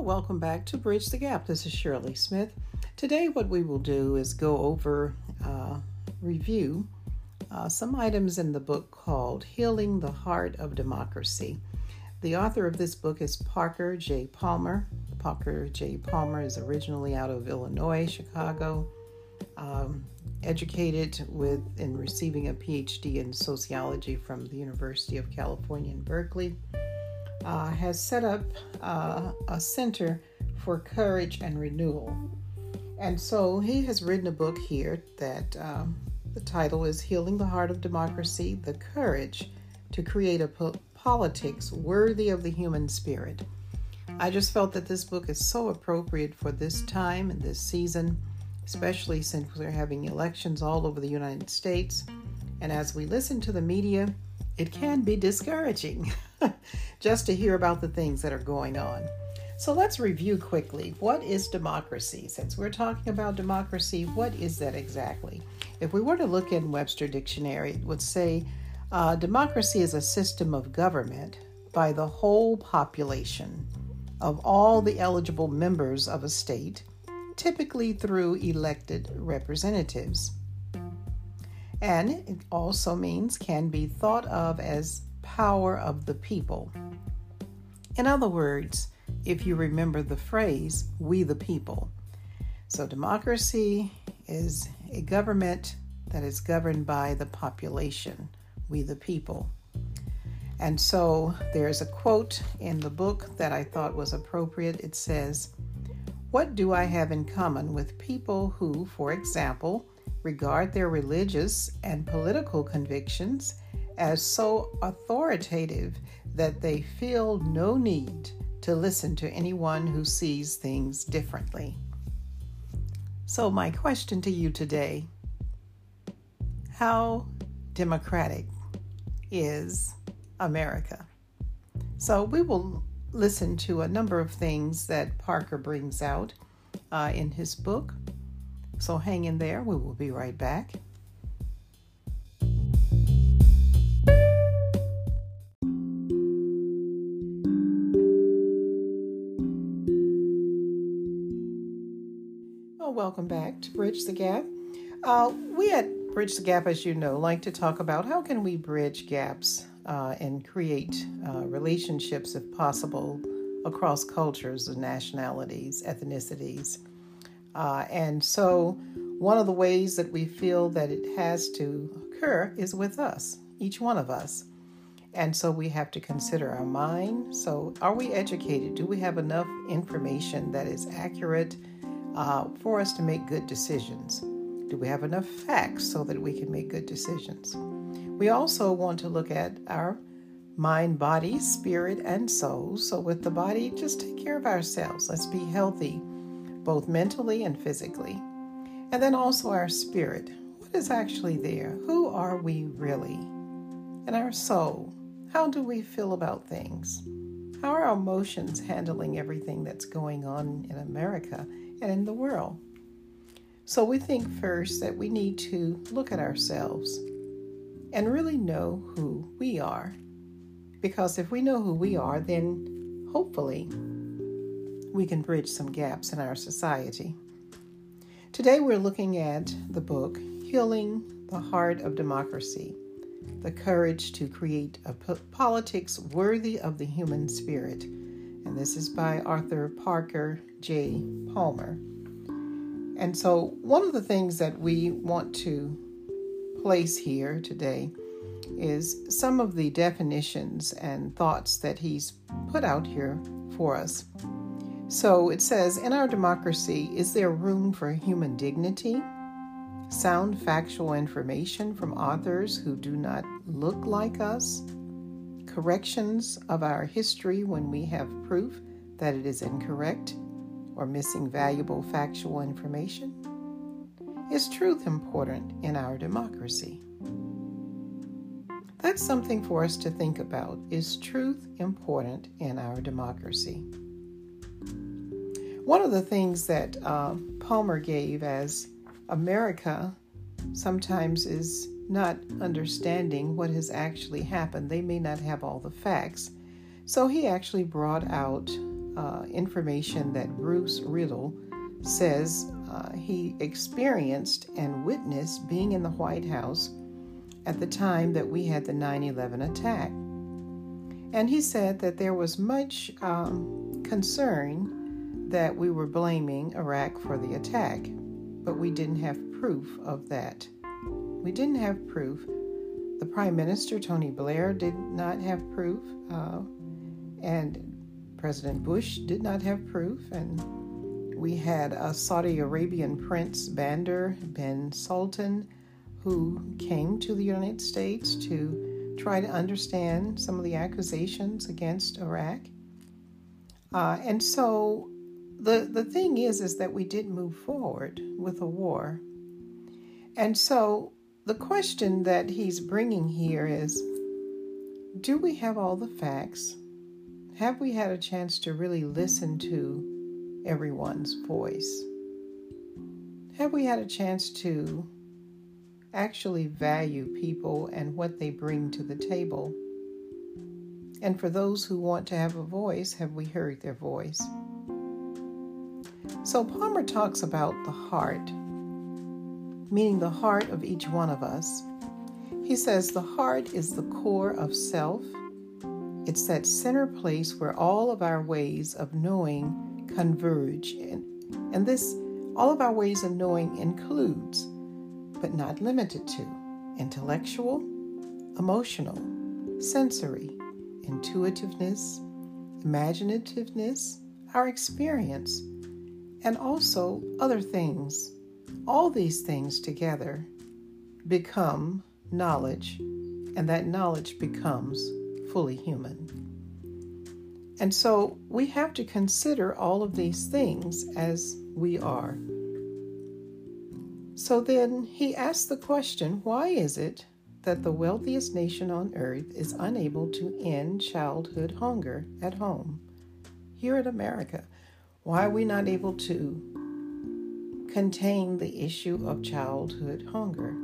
Welcome back to Bridge the Gap. This is Shirley Smith. Today, what we will do is go over, uh, review uh, some items in the book called Healing the Heart of Democracy. The author of this book is Parker J. Palmer. Parker J. Palmer is originally out of Illinois, Chicago, um, educated with and receiving a PhD in sociology from the University of California in Berkeley uh, has set up uh, a center for courage and renewal. And so he has written a book here that um, the title is Healing the Heart of Democracy The Courage to Create a po- Politics Worthy of the Human Spirit. I just felt that this book is so appropriate for this time and this season, especially since we're having elections all over the United States. And as we listen to the media, it can be discouraging just to hear about the things that are going on. So let's review quickly. What is democracy? Since we're talking about democracy, what is that exactly? If we were to look in Webster Dictionary, it would say uh, democracy is a system of government by the whole population of all the eligible members of a state, typically through elected representatives and it also means can be thought of as power of the people. In other words, if you remember the phrase, we the people. So, democracy is a government that is governed by the population, we the people. And so, there's a quote in the book that I thought was appropriate. It says, What do I have in common with people who, for example, regard their religious and political convictions as so authoritative that they feel no need to listen to anyone who sees things differently. So, my question to you today how democratic is America? So, we will listen to a number of things that Parker brings out uh, in his book. So hang in there. We will be right back. Welcome back to Bridge the Gap. Uh, we at Bridge the Gap, as you know, like to talk about how can we bridge gaps uh, and create uh, relationships, if possible, across cultures and nationalities, ethnicities. Uh, and so, one of the ways that we feel that it has to occur is with us, each one of us. And so we have to consider our mind. So, are we educated? Do we have enough information that is accurate uh, for us to make good decisions? Do we have enough facts so that we can make good decisions? We also want to look at our mind, body, spirit, and soul. So, with the body, just take care of ourselves. Let's be healthy both mentally and physically. And then also our spirit. What is actually there? Who are we really? And our soul. How do we feel about things? How are our emotions handling everything that's going on in America and in the world? So we think first that we need to look at ourselves and really know who we are. Because if we know who we are, then hopefully we can bridge some gaps in our society. Today we're looking at the book Healing the Heart of Democracy The Courage to Create a Politics Worthy of the Human Spirit. And this is by Arthur Parker J. Palmer. And so, one of the things that we want to place here today is some of the definitions and thoughts that he's put out here for us. So it says In our democracy, is there room for human dignity? Sound factual information from authors who do not look like us? Corrections of our history when we have proof that it is incorrect or missing valuable factual information? Is truth important in our democracy? That's something for us to think about. Is truth important in our democracy? One of the things that uh, Palmer gave as America sometimes is not understanding what has actually happened. They may not have all the facts. So he actually brought out uh, information that Bruce Riedel says uh, he experienced and witnessed being in the White House at the time that we had the 9 11 attack. And he said that there was much um, concern that we were blaming Iraq for the attack, but we didn't have proof of that. We didn't have proof. The Prime Minister, Tony Blair, did not have proof, uh, and President Bush did not have proof, and we had a Saudi Arabian Prince Bandar bin Sultan who came to the United States to try to understand some of the accusations against Iraq. Uh, and so the, the thing is is that we did move forward with a war. And so the question that he's bringing here is do we have all the facts? Have we had a chance to really listen to everyone's voice? Have we had a chance to actually value people and what they bring to the table? And for those who want to have a voice, have we heard their voice? So Palmer talks about the heart, meaning the heart of each one of us. He says the heart is the core of self. It's that center place where all of our ways of knowing converge. And, and this, all of our ways of knowing includes, but not limited to, intellectual, emotional, sensory, intuitiveness, imaginativeness, our experience, and also other things. All these things together become knowledge, and that knowledge becomes fully human. And so we have to consider all of these things as we are. So then he asks the question why is it that the wealthiest nation on earth is unable to end childhood hunger at home? Here in America, why are we not able to contain the issue of childhood hunger?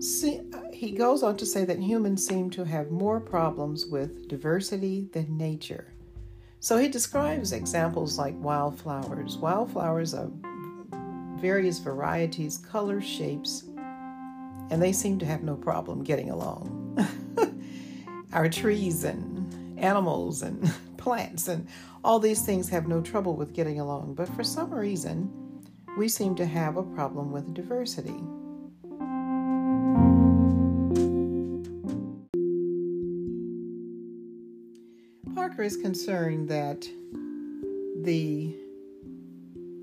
See, he goes on to say that humans seem to have more problems with diversity than nature. So he describes examples like wildflowers. Wildflowers are various varieties, colors, shapes, and they seem to have no problem getting along. Our trees and animals and plants and all these things have no trouble with getting along, but for some reason, we seem to have a problem with diversity. Parker is concerned that the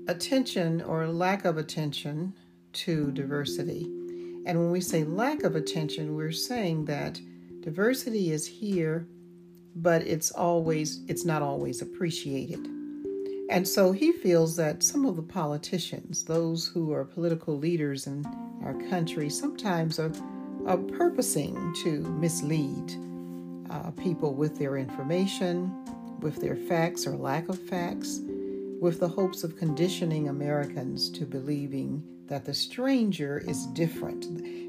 attention or lack of attention to diversity, and when we say lack of attention, we're saying that diversity is here, but it's always it's not always appreciated. And so he feels that some of the politicians, those who are political leaders in our country, sometimes are, are purposing to mislead uh, people with their information, with their facts or lack of facts, with the hopes of conditioning Americans to believing that the stranger is different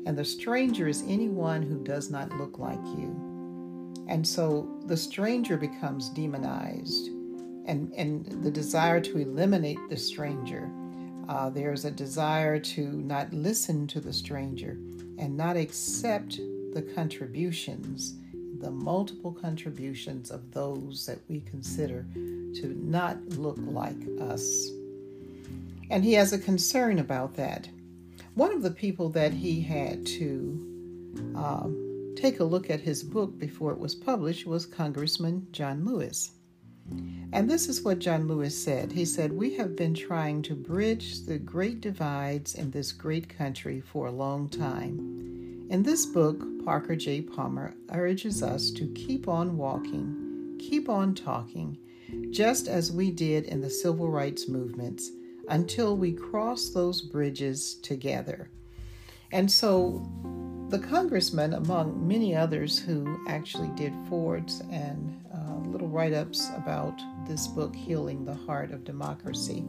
and the stranger is anyone who does not look like you. And so the stranger becomes demonized, and, and the desire to eliminate the stranger. Uh, there's a desire to not listen to the stranger and not accept the contributions the multiple contributions of those that we consider to not look like us. And he has a concern about that. One of the people that he had to um, take a look at his book before it was published was Congressman John Lewis. And this is what John Lewis said. He said, We have been trying to bridge the great divides in this great country for a long time. In this book, Parker J. Palmer urges us to keep on walking, keep on talking, just as we did in the civil rights movements until we cross those bridges together. And so the congressman, among many others who actually did forwards and uh, little write ups about this book, Healing the Heart of Democracy,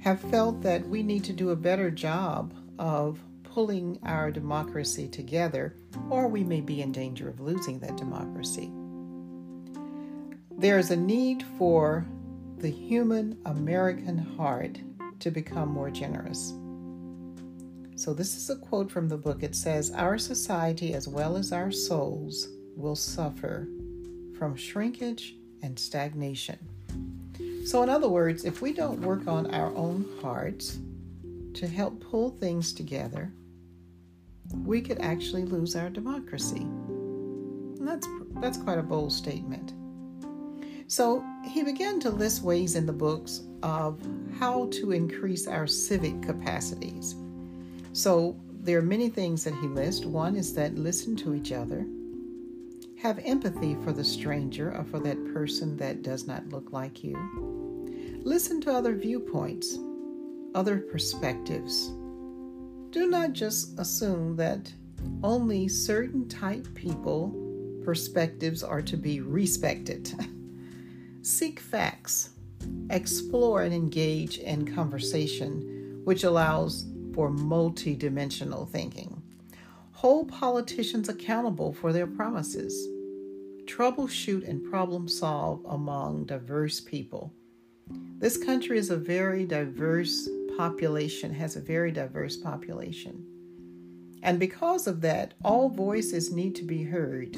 have felt that we need to do a better job of pulling our democracy together, or we may be in danger of losing that democracy. There is a need for the human American heart to become more generous. So, this is a quote from the book. It says, Our society, as well as our souls, will suffer from shrinkage and stagnation. So, in other words, if we don't work on our own hearts to help pull things together, we could actually lose our democracy. And that's, that's quite a bold statement. So he began to list ways in the books of how to increase our civic capacities. So there are many things that he lists. One is that listen to each other, have empathy for the stranger or for that person that does not look like you, listen to other viewpoints, other perspectives. Do not just assume that only certain type people perspectives are to be respected. Seek facts, explore and engage in conversation, which allows for multidimensional thinking. Hold politicians accountable for their promises. Troubleshoot and problem solve among diverse people. This country is a very diverse population, has a very diverse population. And because of that, all voices need to be heard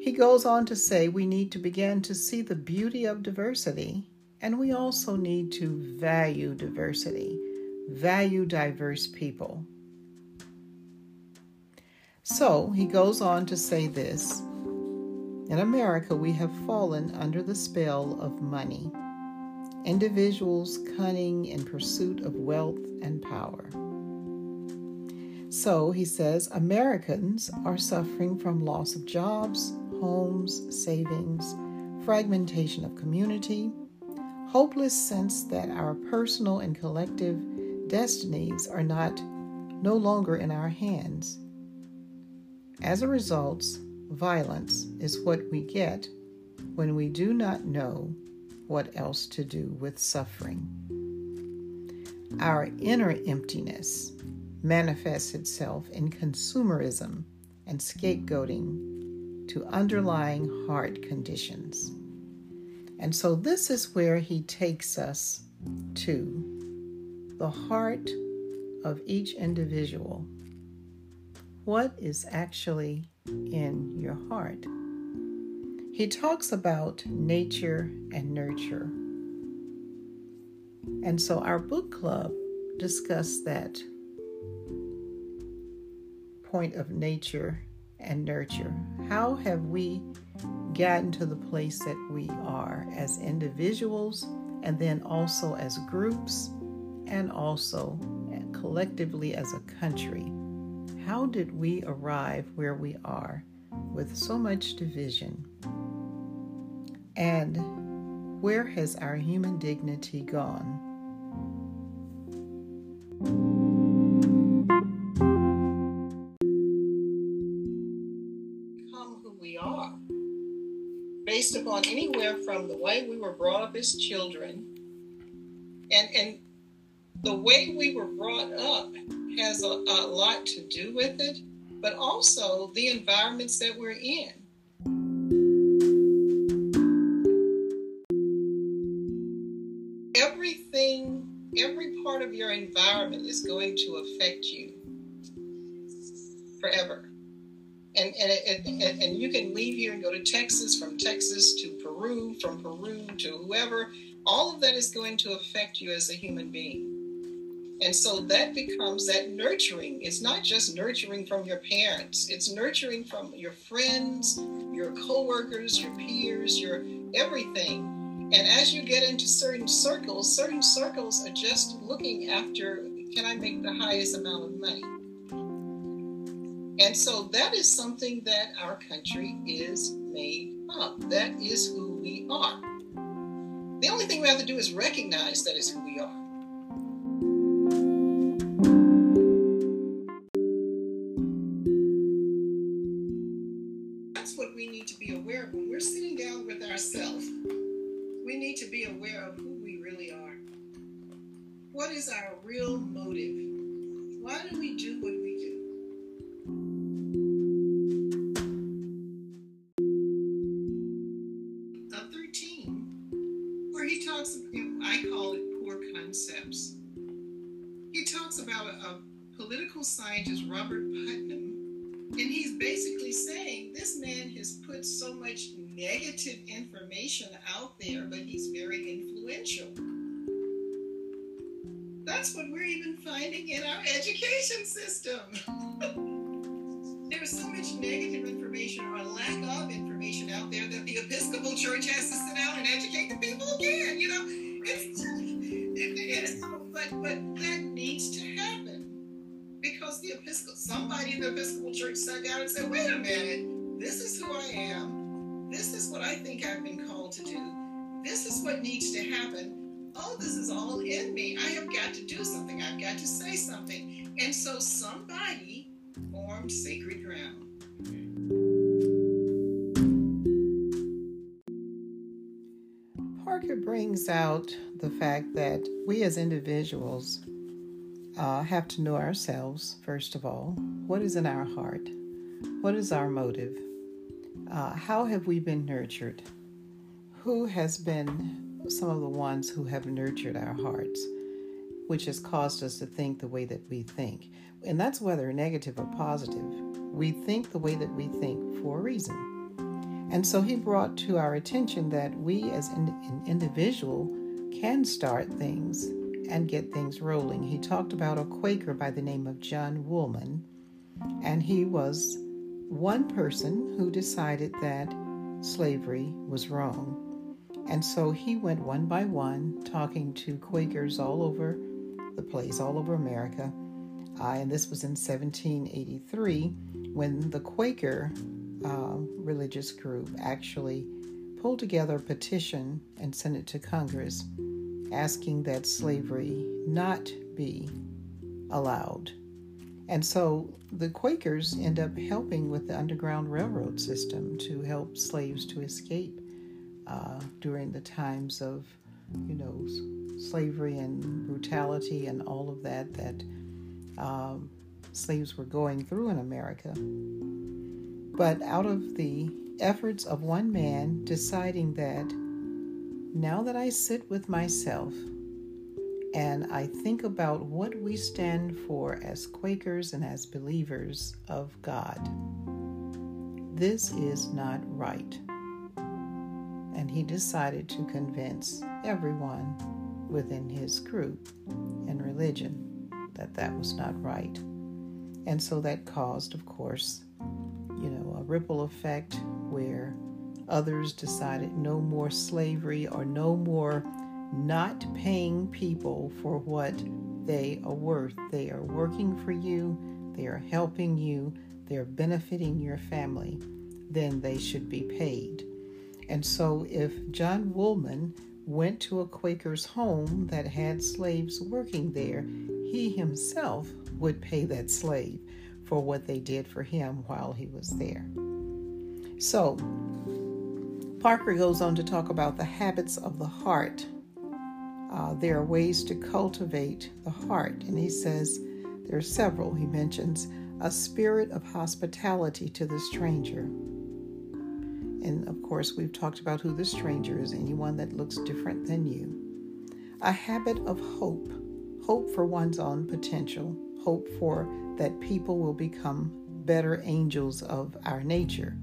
he goes on to say we need to begin to see the beauty of diversity, and we also need to value diversity, value diverse people. So he goes on to say this In America, we have fallen under the spell of money, individuals cunning in pursuit of wealth and power. So he says Americans are suffering from loss of jobs, homes, savings, fragmentation of community, hopeless sense that our personal and collective destinies are not no longer in our hands. As a result, violence is what we get when we do not know what else to do with suffering. Our inner emptiness manifests itself in consumerism and scapegoating to underlying heart conditions. And so this is where he takes us to the heart of each individual. What is actually in your heart? He talks about nature and nurture. And so our book club discussed that point of nature and nurture? How have we gotten to the place that we are as individuals and then also as groups and also collectively as a country? How did we arrive where we are with so much division? And where has our human dignity gone? Become who we are based upon anywhere from the way we were brought up as children and and the way we were brought up has a, a lot to do with it but also the environments that we're in everything every part of your environment is going to affect you forever and and, and and you can leave here and go to Texas, from Texas to Peru, from Peru to whoever. All of that is going to affect you as a human being. And so that becomes that nurturing. It's not just nurturing from your parents, it's nurturing from your friends, your coworkers, your peers, your everything. And as you get into certain circles, certain circles are just looking after can I make the highest amount of money? And so that is something that our country is made of. That is who we are. The only thing we have to do is recognize that is who we are. We need to be aware of. When we're sitting down with ourselves, we need to be aware of who we really are. What is our real motive? Why do we do what we put so much negative information out there, but he's very influential. That's what we're even finding in our education system. There's so much negative information or lack of information out there that the Episcopal Church has to sit down and educate the people again. You know, it's, it, it, but but that needs to happen because the Episcopal somebody in the Episcopal Church sat down and said, "Wait a minute, this is who I am. This is what I think I've been called to do. This is what needs to happen." oh, this is all in me. I have got to do something. I've got to say something. And so somebody formed Sacred Ground. Parker brings out the fact that we as individuals uh, have to know ourselves, first of all. What is in our heart? What is our motive? Uh, how have we been nurtured? Who has been some of the ones who have nurtured our hearts, which has caused us to think the way that we think. And that's whether negative or positive. We think the way that we think for a reason. And so he brought to our attention that we as an individual can start things and get things rolling. He talked about a Quaker by the name of John Woolman, and he was one person who decided that slavery was wrong. And so he went one by one talking to Quakers all over the place, all over America. Uh, and this was in 1783 when the Quaker uh, religious group actually pulled together a petition and sent it to Congress asking that slavery not be allowed. And so the Quakers end up helping with the Underground Railroad system to help slaves to escape uh, during the times of, you know, slavery and brutality and all of that that um, slaves were going through in America. But out of the efforts of one man deciding that now that I sit with myself and I think about what we stand for as Quakers and as believers of God, this is not right and he decided to convince everyone within his group and religion that that was not right. And so that caused, of course, you know, a ripple effect where others decided no more slavery or no more not paying people for what they are worth. They are working for you, they are helping you, they are benefiting your family, then they should be paid. And so, if John Woolman went to a Quaker's home that had slaves working there, he himself would pay that slave for what they did for him while he was there. So, Parker goes on to talk about the habits of the heart. Uh, there are ways to cultivate the heart, and he says there are several. He mentions a spirit of hospitality to the stranger and of course, we've talked about who the stranger is anyone that looks different than you. A habit of hope, hope for one's own potential, hope for that people will become better angels of our nature,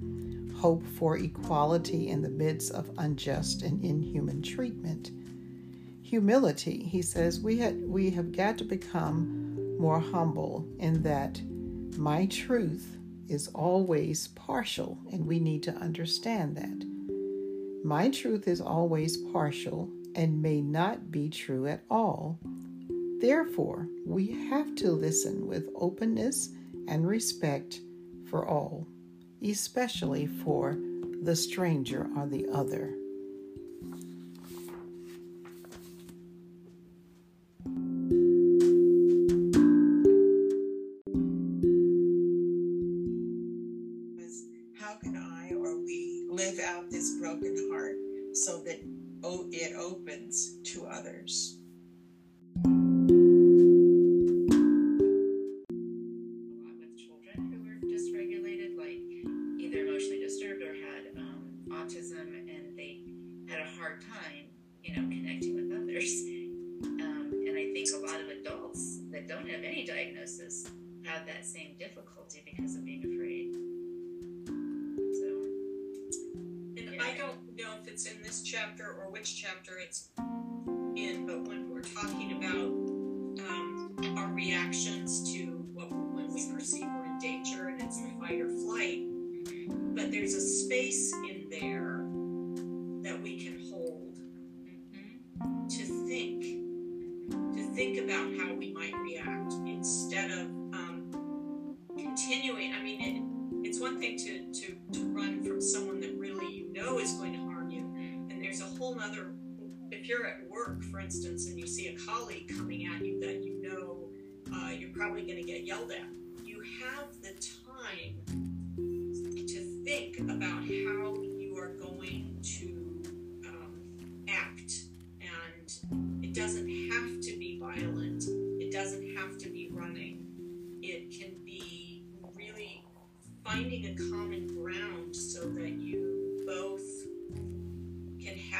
hope for equality in the midst of unjust and inhuman treatment. Humility, he says, we, had, we have got to become more humble in that my truth is always partial, and we need to understand that. My truth is always partial and may not be true at all. Therefore, we have to listen with openness and respect for all, especially for the stranger or the other.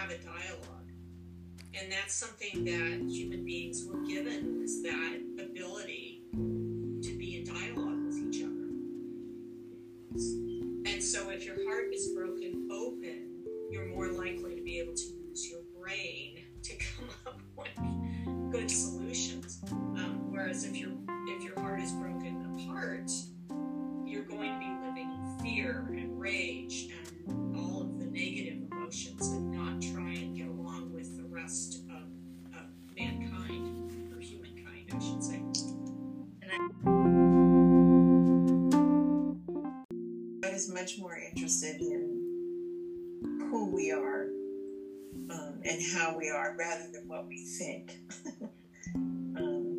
Have a dialogue. And that's something that human beings were given is that ability to be in dialogue with each other. And so if your heart is broken open, you're more likely to be able to use your brain to come up with good solutions. Um, whereas if your we are rather than what we think. um,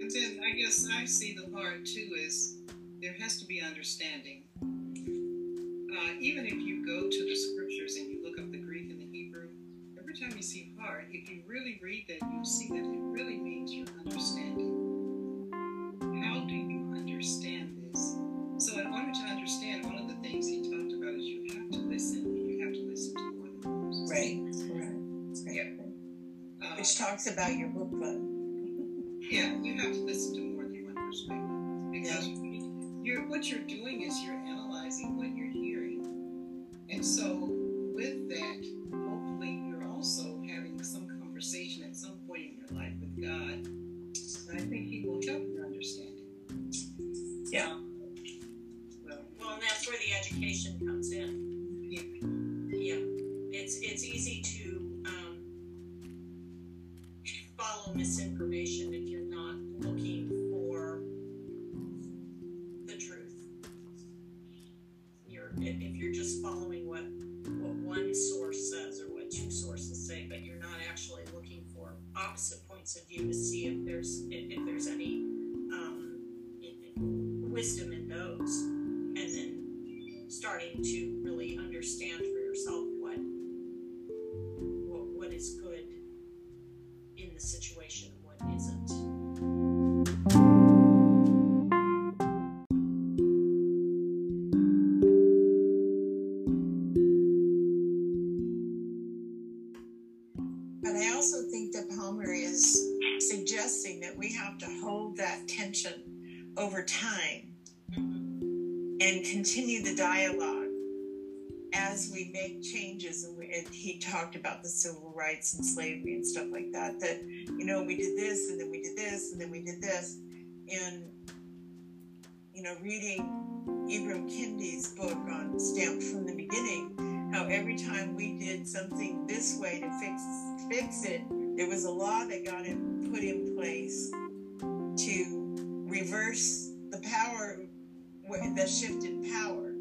and then I guess I see the part too is there has to be understanding. Uh, even if you go to the scriptures and you look up the Greek and the Hebrew, every time you see heart, if you really read that, you see that it really means your understanding. How do you understand this? So, in order to understand, talks about your book club. Yeah, you have to listen to more than one perspective because you're what you're doing is you're analyzing what you're hearing, and so with that, hopefully you're also having some conversation at some point in your life with God. And I think He will help your understanding. Yeah. Um, well, Well, and that's where the education comes talked about the civil rights and slavery and stuff like that. That, you know, we did this and then we did this and then we did this. And, you know, reading Ibram Kendi's book on Stamped from the Beginning, how every time we did something this way to fix fix it, there was a law that got in, put in place to reverse the power, the shift in power,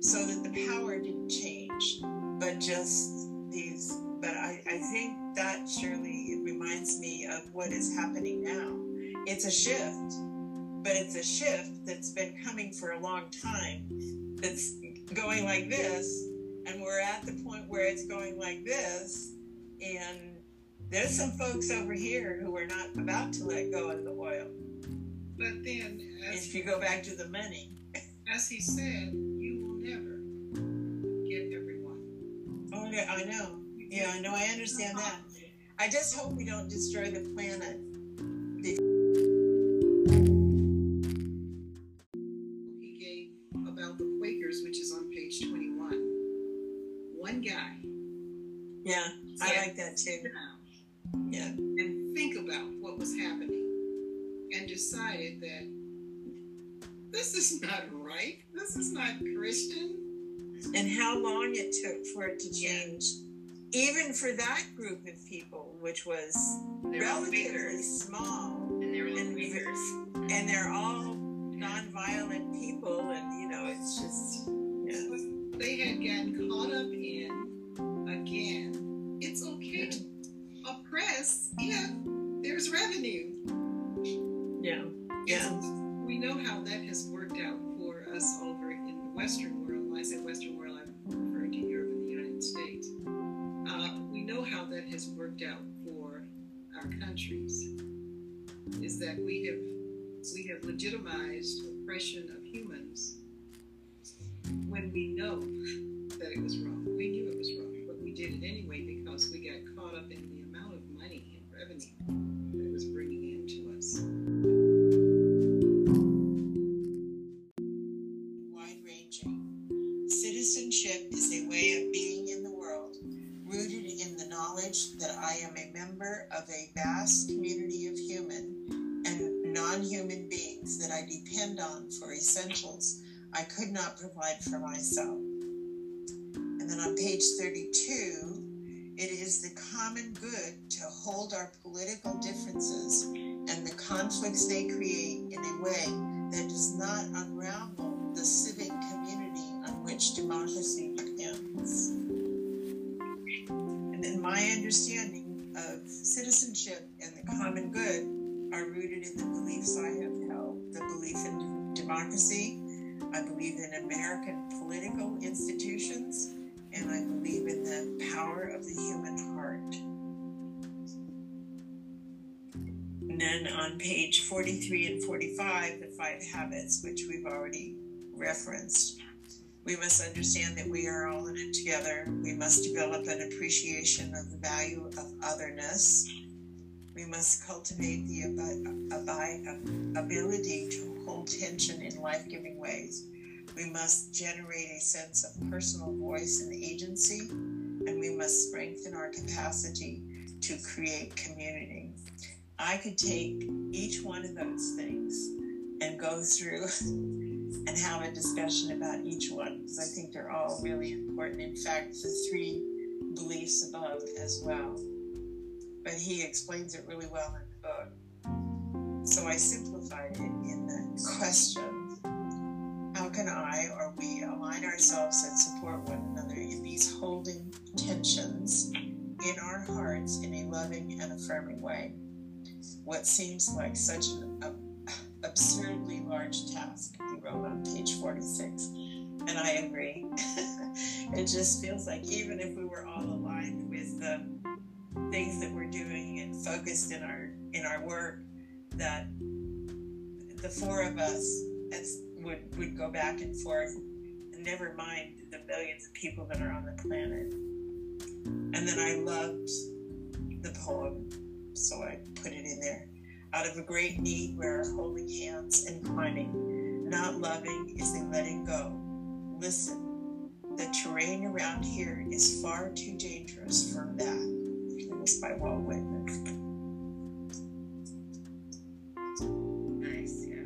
so that the power didn't change, but just I, think that Shirley it reminds me of what is happening now. It's a shift, but it's a shift that's been coming for a long time. That's going like this, and we're at the point where it's going like this, and there's some folks over here who are not about to let go of the oil. But then, If you go back to the money, as he said, know. Yeah, I know. I understand that. I just hope we don't destroy the planet. He gave about the Quakers, which is on page 21, One guy. Yeah, I like that too. Yeah. and think about what was happening and decided that this is not right. This is not Christian. And how long it took for it to change, even for that group of people, which was relatively small, And they're all And- figures. and they're all nonviolent people, and you know, it's just yeah. They had gotten caught up in again. It's okay to oppress if there's revenue. Yeah. Yeah. And we know how that has worked out for us over in the Western world. When I say Western world, has worked out for our countries. Is that we have we have legitimized oppression of humans when we know that it was wrong. We knew it was wrong, but we did it anyway because we got caught up in the amount of money and revenue I could not provide for myself. And then on page 32, it is the common good to hold our political differences and the conflicts they create in a way that does not unravel the civic community on which democracy depends. And then my understanding of citizenship and the common good are rooted in the beliefs I have held the belief in democracy, I believe in American political institutions, and I believe in the power of the human heart. And then on page 43 and 45, the five habits, which we've already referenced. We must understand that we are all in it together. We must develop an appreciation of the value of otherness. We must cultivate the abi- ability to hold tension in life giving ways. We must generate a sense of personal voice and agency, and we must strengthen our capacity to create community. I could take each one of those things and go through and have a discussion about each one because I think they're all really important. In fact, the three beliefs above as well. But he explains it really well in the book. So I simplified it in the question How can I or we align ourselves and support one another in these holding tensions in our hearts in a loving and affirming way? What seems like such an absurdly large task, he wrote on page 46. And I agree. it just feels like even if we were all aligned with the things that we're doing and focused in our in our work, that the four of us would would go back and forth, and never mind the millions of people that are on the planet. And then I loved the poem, so I put it in there. Out of a great need, we're holding hands and climbing. Not loving is a letting go. Listen, the terrain around here is far too dangerous for that. Nice, yeah.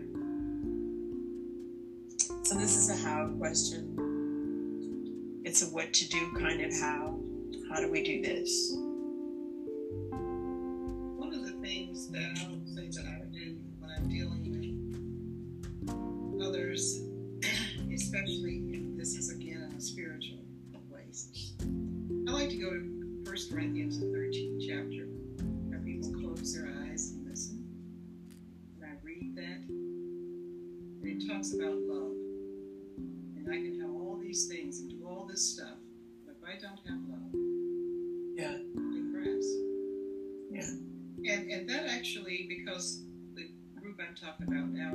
So this is a how question. It's a what to do kind of how. How do we do this? One of the things that I would say that I do when I'm dealing with others, especially if this is again a spiritual place, I like to go to 1 Corinthians 13. Talks about love. And I can have all these things and do all this stuff, but if I don't have love, Yeah. grass. Yeah. And and that actually because the group I'm talking about now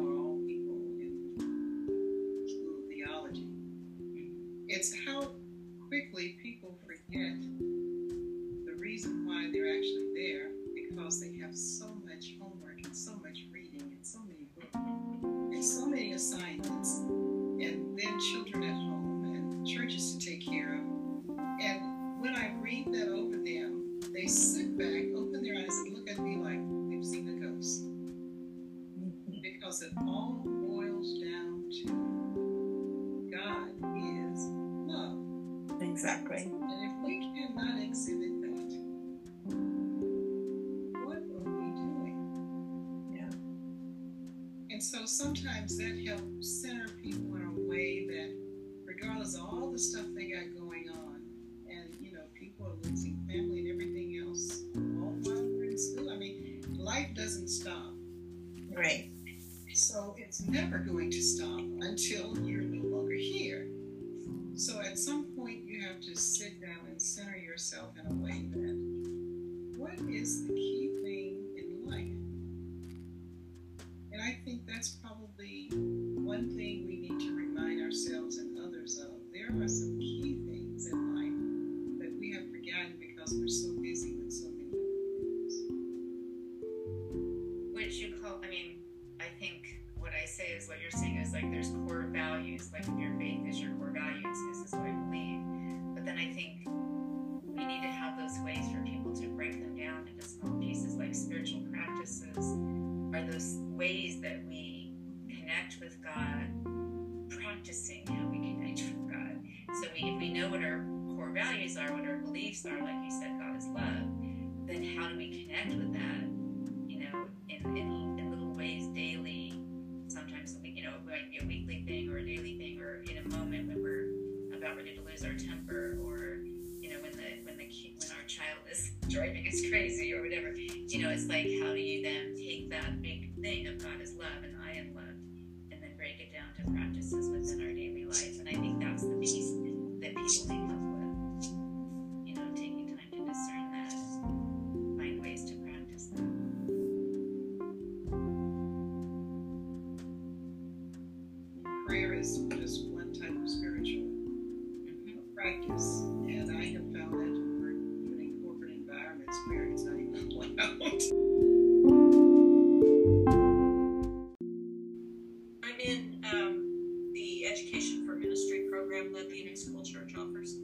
Education for Ministry program that the United School Church offers.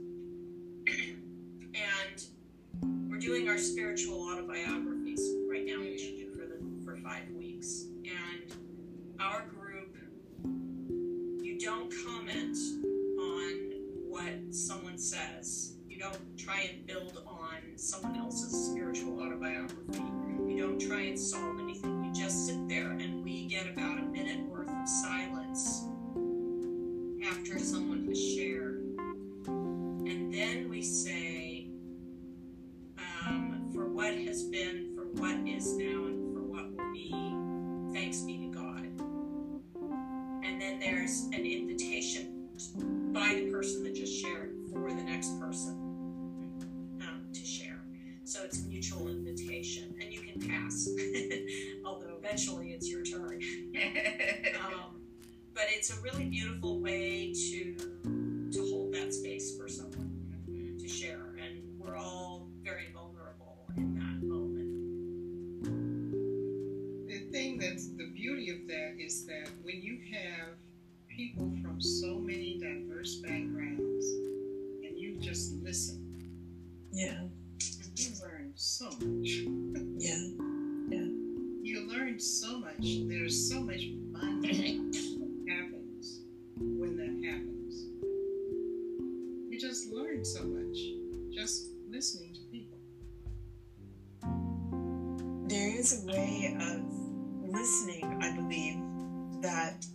and we're doing our spiritual autobiographies right now, which you do for, the, for five weeks. And our group, you don't comment on what someone says. You don't try and build on someone else's spiritual autobiography. You don't try and solve anything. You just sit there and there is a way of listening, I believe, that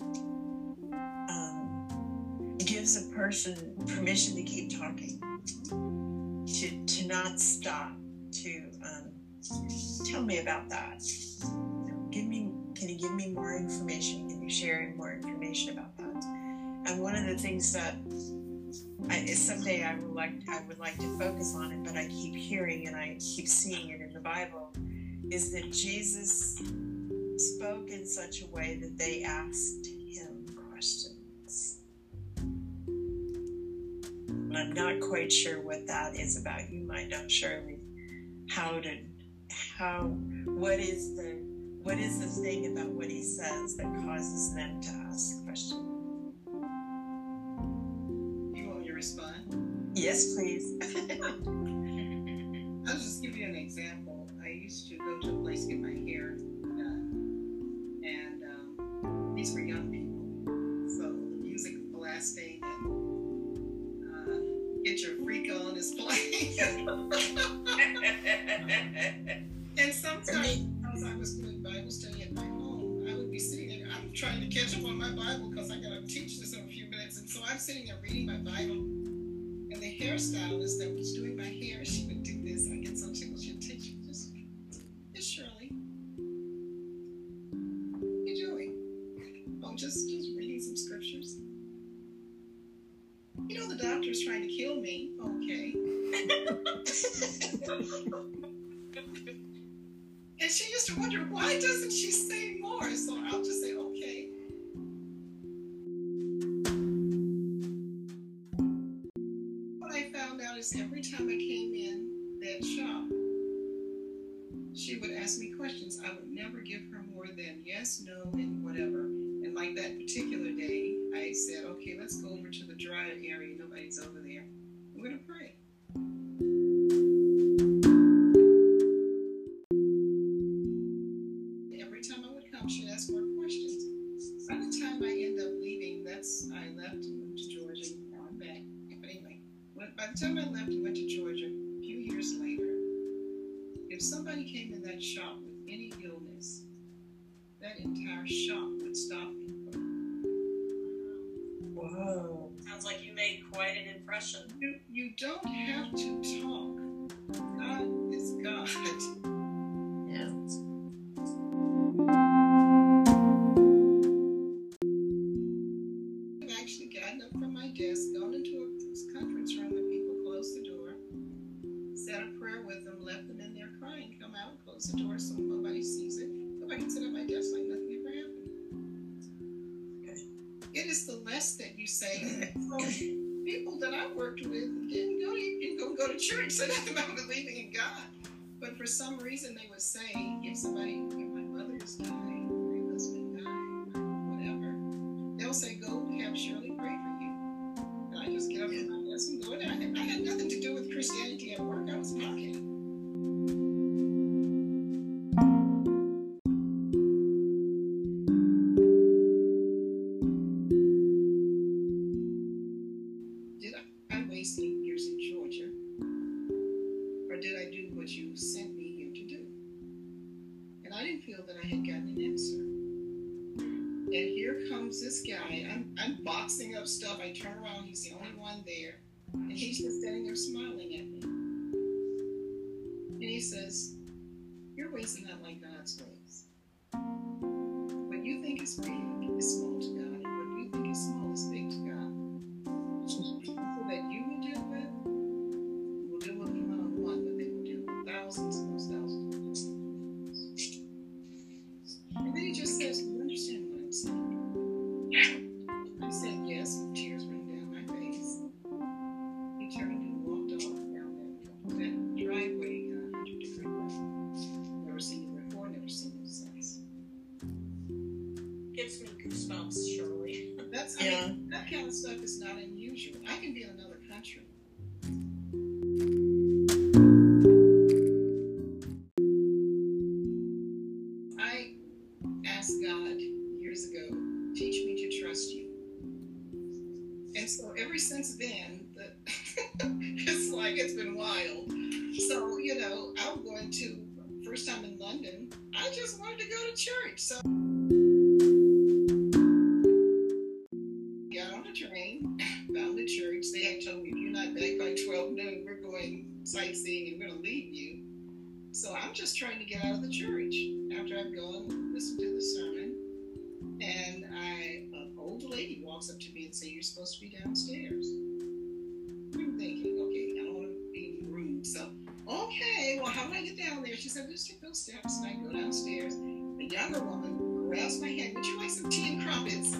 um, gives a person permission to keep talking, to, to not stop, to um, tell me about that. You know, give me, can you give me more information? Can you share more information about that? And one of the things that I, someday I would like I would like to focus on it, but I keep hearing and I keep seeing it in the Bible is that Jesus spoke in such a way that they asked him questions. And I'm not quite sure what that is about. You might know, Shirley, how to how what is the what is the thing about what he says that causes them to ask questions? You want me to respond? Yes, please. used to go to a place get my hair done, and um, these were young people, so the music blasting and uh, get your freak on is playing. and sometimes, as I was doing Bible study at my home, I would be sitting there. I'm trying to catch up on my Bible because I got to teach this in a few minutes, and so I'm sitting there reading my Bible And the hairstylist that was doing my hair, she would do this. I get so tickled. She'd teach You know, the doctor's trying to kill me. Okay. and she used to wonder, why doesn't she say more? So I'll just say, okay. What I found out is every time I came in that shop, she would ask me questions. I would never give her more than yes, no, and whatever. And like that particular day, I said, okay, let's go over the area. Nobody's over there. We're going to pray. Wild. So, you know, I'm going to, first time in London, I just wanted to go to church. So got on the train, found the church. They had told me, if you're not back by 12 noon, we're going sightseeing and we're going to leave you. So I'm just trying to get out of the church after I've gone listened to the sermon. And I, an old lady walks up to me and says, You're supposed to be downstairs. I'm thinking, well, how do I get down there? She said, Just take those steps. And I go downstairs. A younger woman grabs my hand, Would you like some tea and crumpets?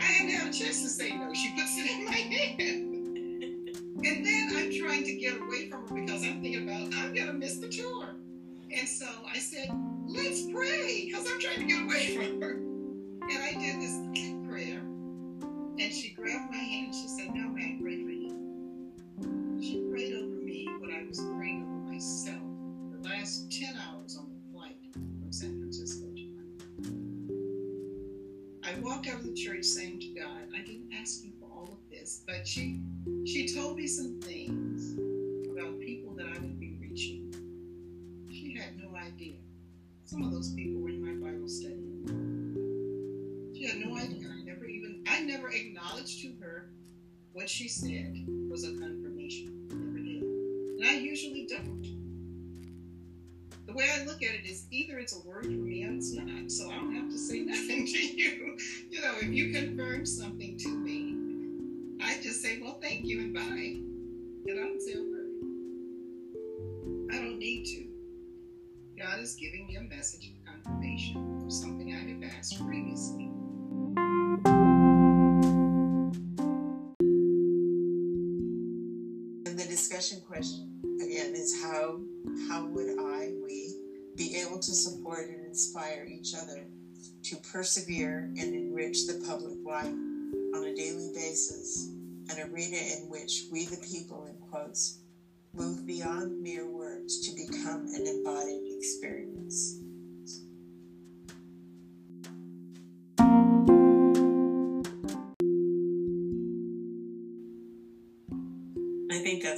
I didn't have a chance to say no. She puts it in my hand. And then I'm trying to get away from her because I'm thinking about I'm gonna miss the tour. And so I said, let's pray, because I'm trying to get away from her. And I did this prayer. And she grabbed my hand and she said, No, may I pray 10 hours on the flight from San Francisco to London. I walked out of the church saying to God, I didn't ask you for all of this, but she she told me some things about people that I would be reaching. She had no idea. Some of those people were in my Bible study. She had no idea. I never even I never acknowledged to her what she said was a confirmation. I never did. And I usually don't. The way I look at it is either it's a word for me or it's not. So I don't have to say nothing to you. You know, if you confirm something to me, I just say, well, thank you and bye. And I don't say a word. I don't need to. God is giving me a message of confirmation of something I have asked previously. The discussion question again is how how would I, we, be able to support and inspire each other to persevere and enrich the public life on a daily basis, an arena in which we the people in quotes move beyond mere words to become an embodied experience.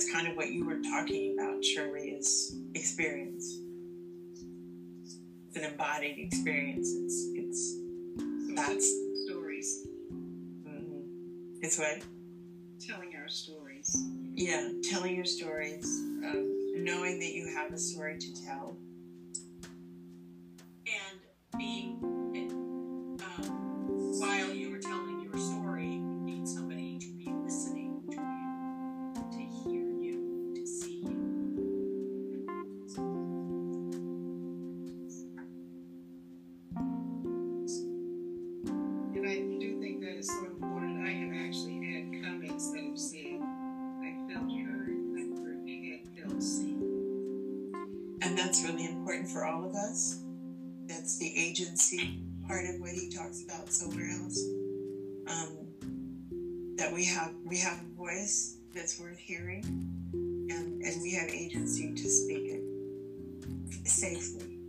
That's kind of what you were talking about, Shirley, is experience. It's an embodied experience. It's it's So That's- stories, mm, it's what telling our stories. yeah, telling your stories, um, knowing that you have a story to tell. and being And that's really important for all of us. That's the agency part of what he talks about somewhere else. Um, that we have we have a voice that's worth hearing, and and we have agency to speak it safely.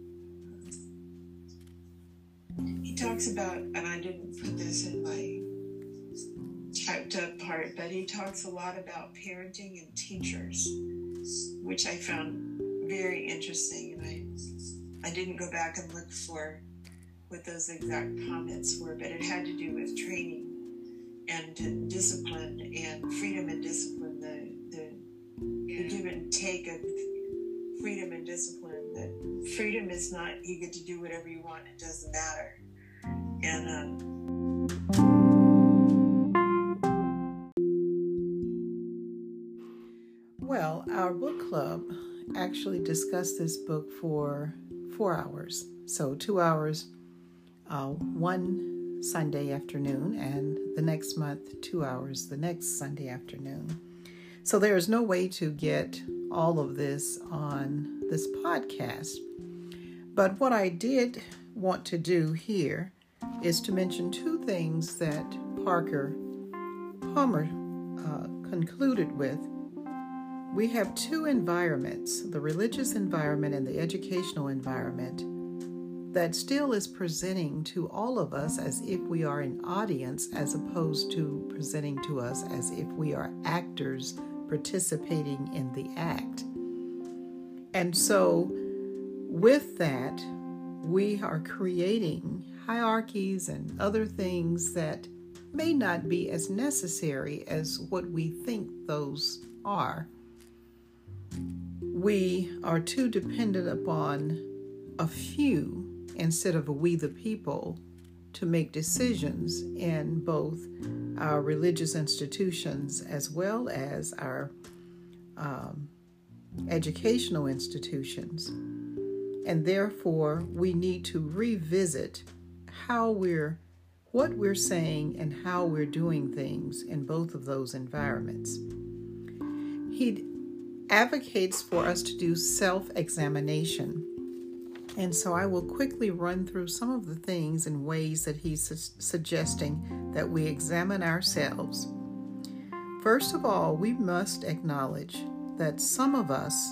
He talks about, and I didn't put this in my typed up part, but he talks a lot about parenting and teachers, which I found very interesting, and I I didn't go back and look for what those exact comments were, but it had to do with training and discipline and freedom and discipline, the the, the give and take of freedom and discipline. That freedom is not you get to do whatever you want; it doesn't matter. And um, Well, our book club actually discussed this book for four hours. So, two hours uh, one Sunday afternoon, and the next month, two hours the next Sunday afternoon. So, there is no way to get all of this on this podcast. But what I did want to do here is to mention two things that Parker Palmer uh, concluded with we have two environments the religious environment and the educational environment that still is presenting to all of us as if we are an audience as opposed to presenting to us as if we are actors participating in the act. And so, with that, we are creating hierarchies and other things that may not be as necessary as what we think those are we are too dependent upon a few instead of we the people to make decisions in both our religious institutions as well as our um, educational institutions. And therefore, we need to revisit how we're, what we're saying, and how we're doing things in both of those environments. He advocates for us to do self examination. And so I will quickly run through some of the things and ways that he's su- suggesting that we examine ourselves. First of all, we must acknowledge that some of us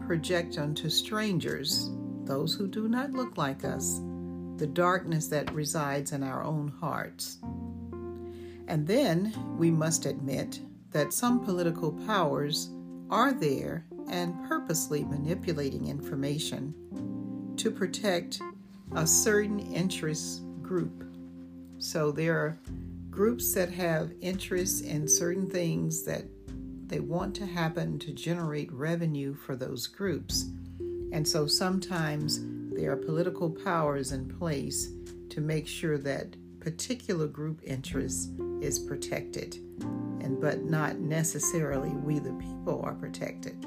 project onto strangers, those who do not look like us, the darkness that resides in our own hearts. And then we must admit that some political powers are there and purposely manipulating information to protect a certain interest group. So there are groups that have interests in certain things that they want to happen to generate revenue for those groups. And so sometimes there are political powers in place to make sure that particular group interest is protected and but not necessarily we the people are protected.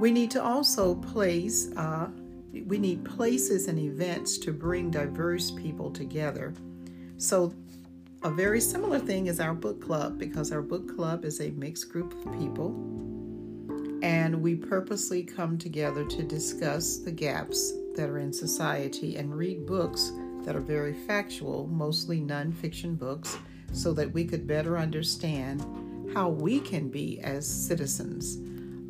We need to also place uh, we need places and events to bring diverse people together. So a very similar thing is our book club because our book club is a mixed group of people and we purposely come together to discuss the gaps that are in society and read books that are very factual, mostly nonfiction books, so that we could better understand how we can be as citizens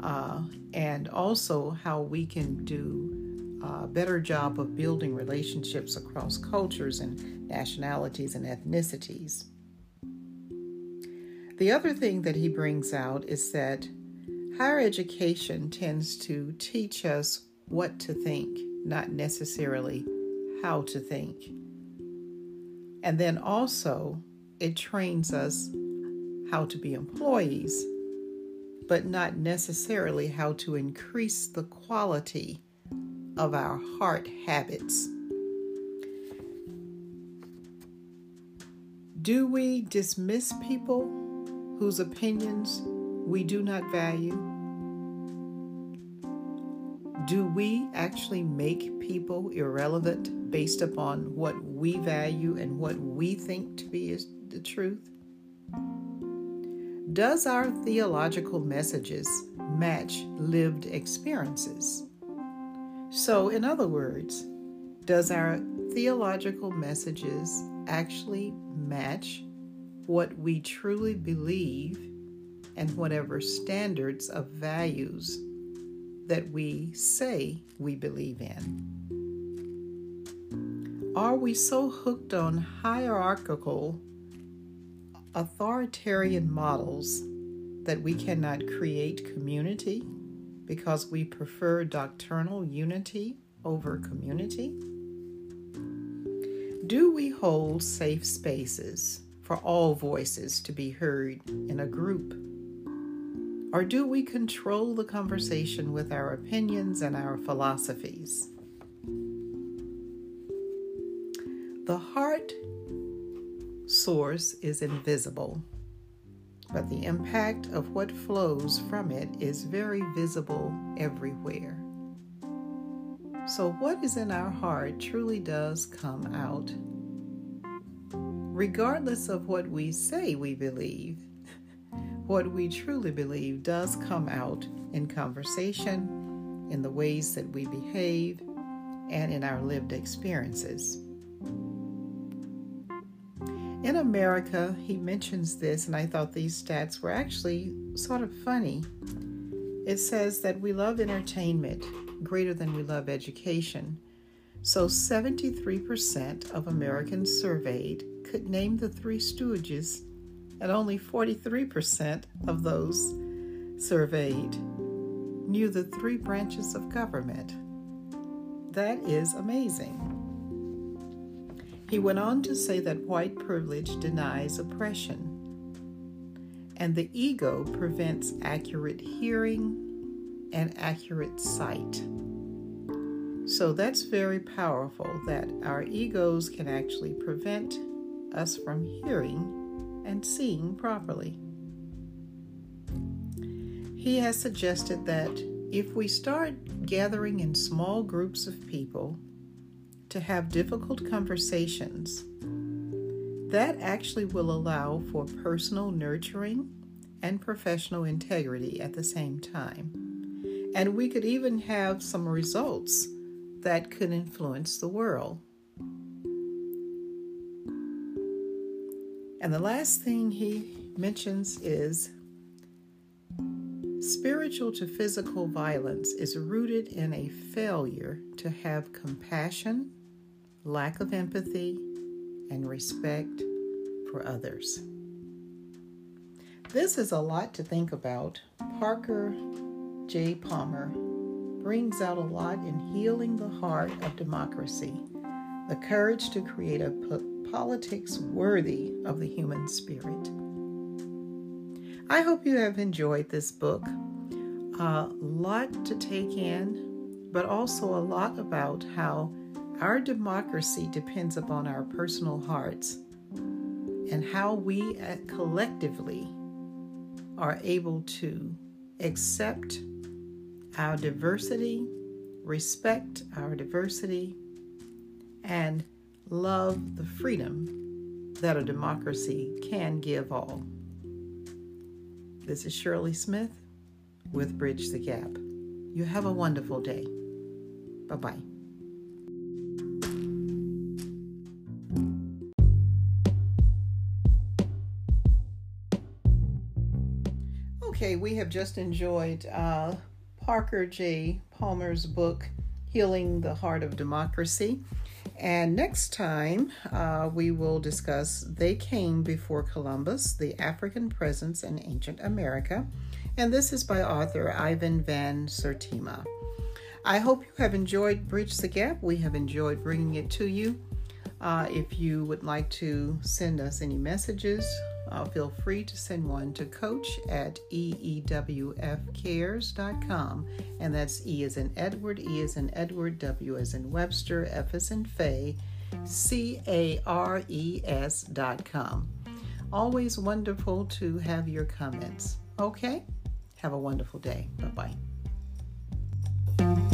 uh, and also how we can do a better job of building relationships across cultures and nationalities and ethnicities. The other thing that he brings out is that higher education tends to teach us what to think, not necessarily how to think. And then also, it trains us how to be employees, but not necessarily how to increase the quality of our heart habits. Do we dismiss people whose opinions we do not value? Do we actually make people irrelevant based upon what we value and what we think to be the truth? Does our theological messages match lived experiences? So, in other words, does our theological messages actually match what we truly believe and whatever standards of values that we say we believe in? Are we so hooked on hierarchical, authoritarian models that we cannot create community because we prefer doctrinal unity over community? Do we hold safe spaces for all voices to be heard in a group? Or do we control the conversation with our opinions and our philosophies? Source is invisible, but the impact of what flows from it is very visible everywhere. So, what is in our heart truly does come out. Regardless of what we say we believe, what we truly believe does come out in conversation, in the ways that we behave, and in our lived experiences. In America, he mentions this, and I thought these stats were actually sort of funny. It says that we love entertainment greater than we love education. So 73% of Americans surveyed could name the Three Stooges and only 43% of those surveyed knew the three branches of government. That is amazing. He went on to say that white privilege denies oppression, and the ego prevents accurate hearing and accurate sight. So that's very powerful that our egos can actually prevent us from hearing and seeing properly. He has suggested that if we start gathering in small groups of people to have difficult conversations, that actually will allow for personal nurturing and professional integrity at the same time. And we could even have some results that could influence the world. And the last thing he mentions is spiritual to physical violence is rooted in a failure to have compassion, lack of empathy, and respect for others. This is a lot to think about. Parker J. Palmer brings out a lot in healing the heart of democracy the courage to create a po- politics worthy of the human spirit. I hope you have enjoyed this book. A lot to take in, but also a lot about how our democracy depends upon our personal hearts and how we uh, collectively are able to accept our diversity, respect our diversity, and love the freedom that a democracy can give all. This is Shirley Smith with Bridge the Gap. You have a wonderful day. Bye bye. We have just enjoyed uh, Parker J. Palmer's book, Healing the Heart of Democracy. And next time, uh, we will discuss They Came Before Columbus The African Presence in Ancient America. And this is by author Ivan Van Sertima. I hope you have enjoyed Bridge the Gap. We have enjoyed bringing it to you. Uh, if you would like to send us any messages, uh, feel free to send one to coach at eewfcares.com. And that's E as in Edward, E as in Edward, W as in Webster, F as in Faye, C A R E S.com. Always wonderful to have your comments. Okay? Have a wonderful day. Bye bye.